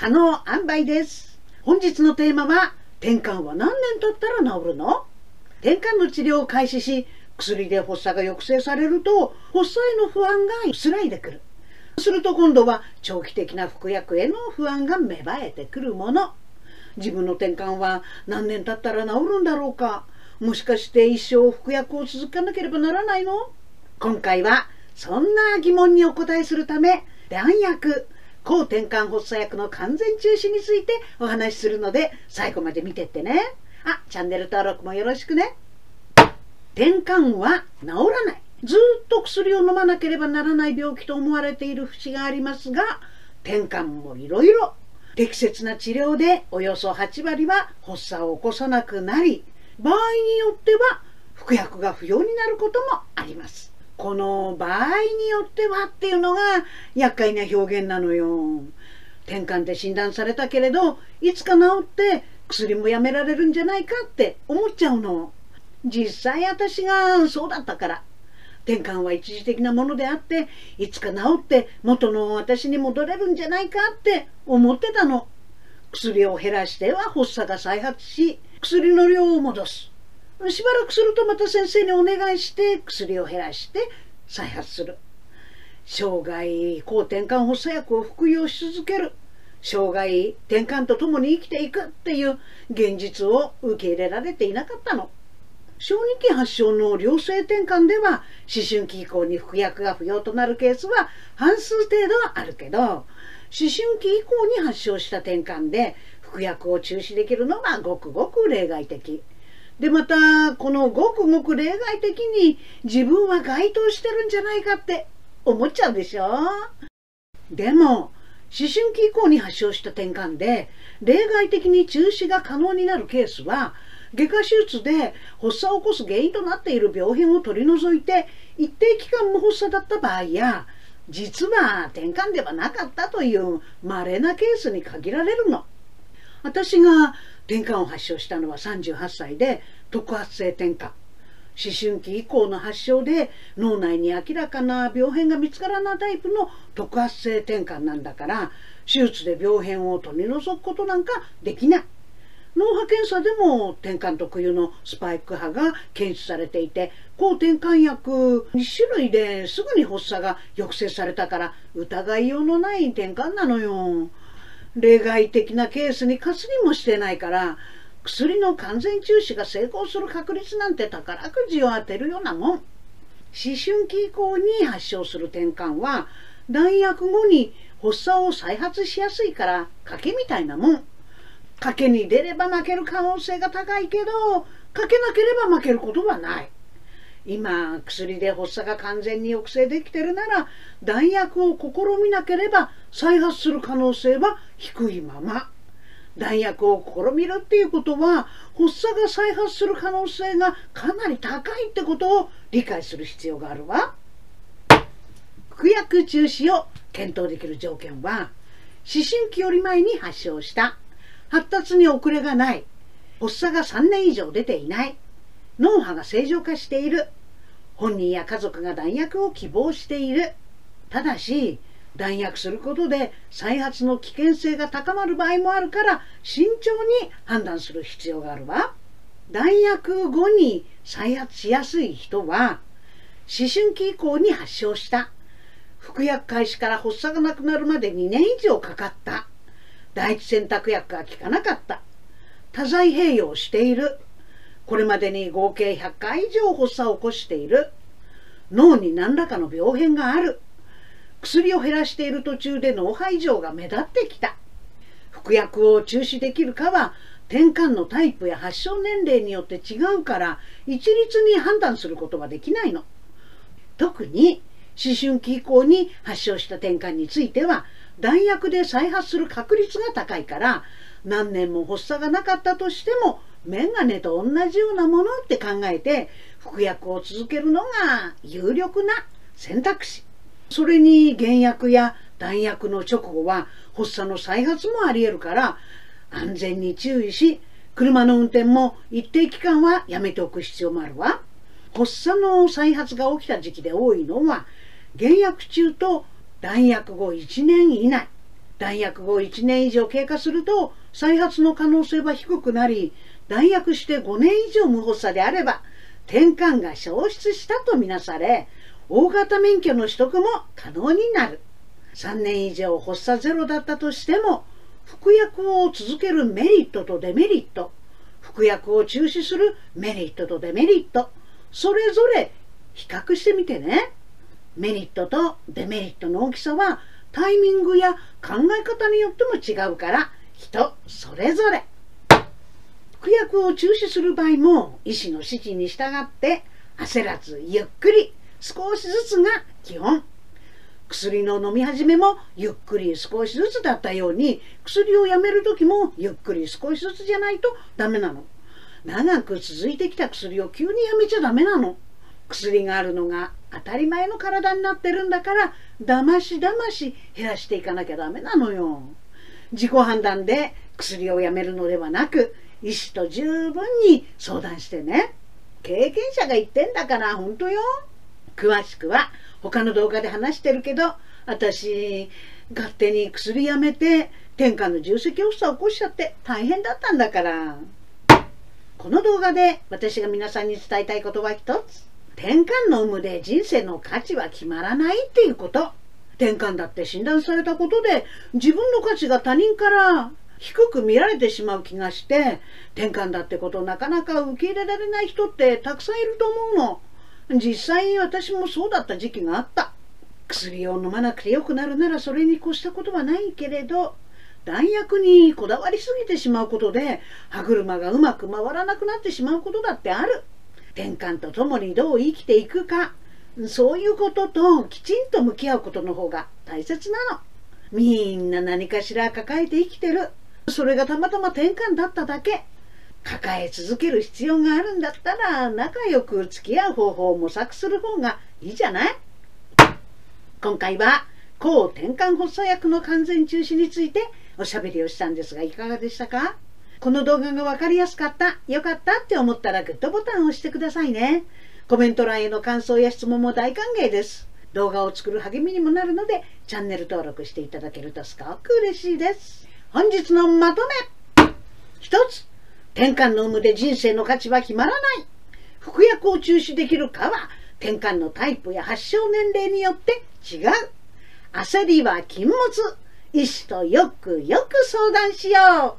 可能塩梅です本日のテーマは転換は何年経ったら治るの転換の治療を開始し薬で発作が抑制されると発作への不安が薄らいでくる。すると今度は長期的な服薬への不安が芽生えてくるもの。自分の転換は何年経ったら治るんだろうか。もしかして一生服薬を続かなければならないの？今回はそんな疑問にお答えするため弾薬抗転換発作薬の完全中止についてお話しするので最後まで見てってね。あチャンネル登録もよろしくね。転換は治らない。ずっと薬を飲まなければならない病気と思われている節がありますが転換もいろいろ適切な治療でおよそ8割は発作を起こさなくなり場合によっては服薬が不要になることもあります。この場合によってはっていうのが厄介な表現なのよ。転換で診断されたけれどいつか治って薬もやめられるんじゃないかって思っちゃうの。実際私がそうだったから。転換は一時的なものであっていつか治って元の私に戻れるんじゃないかって思ってたの。薬を減らしては発作が再発し薬の量を戻す。しばらくするとまた先生にお願いして薬を減らして再発する。生涯抗転換発作薬を服用し続ける。生涯転換とともに生きていくっていう現実を受け入れられていなかったの。小児期発症の良性転換では思春期以降に服薬が不要となるケースは半数程度はあるけど思春期以降に発症した転換で服薬を中止できるのはごくごく例外的。でまたこのごくごく例外的に自分は該当してるんじゃないかって思っちゃうでしょ？でも思春期以降に発症した転換で例外的に中止が可能になるケースは外科手術で発作を起こす原因となっている病変を取り除いて一定期間無発作だった場合や実は転換ではなかったという稀なケースに限られるの。私が転換を発症したのは38歳で特発性転換。思春期以降の発症で脳内に明らかな病変が見つからないタイプの特発性転換なんだから手術で病変を取り除くことなんかできない。脳波検査でも転換特有のスパイク波が検出されていて抗転換薬2種類ですぐに発作が抑制されたから疑いようのない転換なのよ。例外的なケースにかすりもしてないから薬の完全中止が成功する確率なんて宝くじを当てるようなもん。思春期以降に発症する転換は弾薬後に発作を再発しやすいから賭けみたいなもん。賭けに出れば負ける可能性が高いけど賭けなければ負けることはない。今薬で発作が完全に抑制できてるなら弾薬を試みなければ再発する可能性は低いまま。弾薬を試みるっていうことは発作が再発する可能性がかなり高いってことを理解する必要があるわ。服薬中止を検討できる条件は思春期より前に発症した。発達に遅れがない。発作が3年以上出ていない。脳波が正常化している。本人や家族が弾薬を希望している。ただし弾薬することで再発の危険性が高まる場合もあるから慎重に判断する必要があるわ。弾薬後に再発しやすい人は思春期以降に発症した。服薬開始から発作がなくなるまで2年以上かかった。第一選択薬が効かなかった。多剤併用している。これまでに合計100回以上発作を起こしている。脳に何らかの病変がある。薬を減らしている途中で脳波異常が目立ってきた。服薬を中止できるかは転換のタイプや発症年齢によって違うから一律に判断することはできないの。特に思春期以降に発症した転換については弾薬で再発する確率が高いから何年も発作がなかったとしてもメガネと同じようなものって考えて服薬を続けるのが有力な選択肢。それに原薬や弾薬の直後は発作の再発もありえるから安全に注意し車の運転も一定期間はやめておく必要もあるわ。発作の再発が起きた時期で多いのは原薬中と弾薬後1年以内。弾薬後1年以上経過すると再発の可能性は低くなり弾薬して5年以上無発作であれば転換が消失したとみなされ大型免許の取得も可能になる。3年以上発作ゼロだったとしても服薬を続けるメリットとデメリット。服薬を中止するメリットとデメリット。それぞれ比較してみてね。メリットとデメリットの大きさはタイミングや考え方によっても違うから人それぞれ。服薬を中止する場合も医師の指示に従って焦らずゆっくり少しずつが基本。薬の飲み始めもゆっくり少しずつだったように薬をやめる時もゆっくり少しずつじゃないとダメなの。長く続いてきた薬を急にやめちゃダメなの。薬があるのが当たり前の体になってるんだからだましだまし減らしていかなきゃダメなのよ。自己判断で薬をやめるのではなく医師と十分に相談してね。経験者が言ってんだから本当よ。詳しくは他の動画で話してるけど私勝手に薬やめて天下の重積発作起こしちゃって大変だったんだから。この動画で私が皆さんに伝えたいことは一つ。転換の有無で人生の価値は決まらないっていうこと。転換だって診断されたことで自分の価値が他人から低く見られてしまう気がして転換だってことをなかなか受け入れられない人ってたくさんいると思うの。実際私もそうだった時期があった。薬を飲まなくてよくなるならそれに越したことはないけれど弾薬にこだわりすぎてしまうことで歯車がうまく回らなくなってしまうことだってある。転換とともにどう生きていくか。そういうことときちんと向き合うことの方が大切なの。みんな何かしら抱えて生きてる。それがたまたま転換だっただけ抱え続ける必要があるんだったら仲良く付き合う方法を模索する方がいいじゃない？今回は抗転換発作薬の完全中止についておしゃべりをしたんですがいかがでしたか？この動画が分かりやすかった、よかったって思ったらグッドボタンを押してくださいね。コメント欄への感想や質問も大歓迎です。動画を作る励みにもなるので、チャンネル登録していただけるとすごく嬉しいです。本日のまとめ一つ、転換の有無で人生の価値は決まらない。服薬を中止できるかは、転換のタイプや発症年齢によって違う。焦りは禁物。医師とよくよく相談しよう。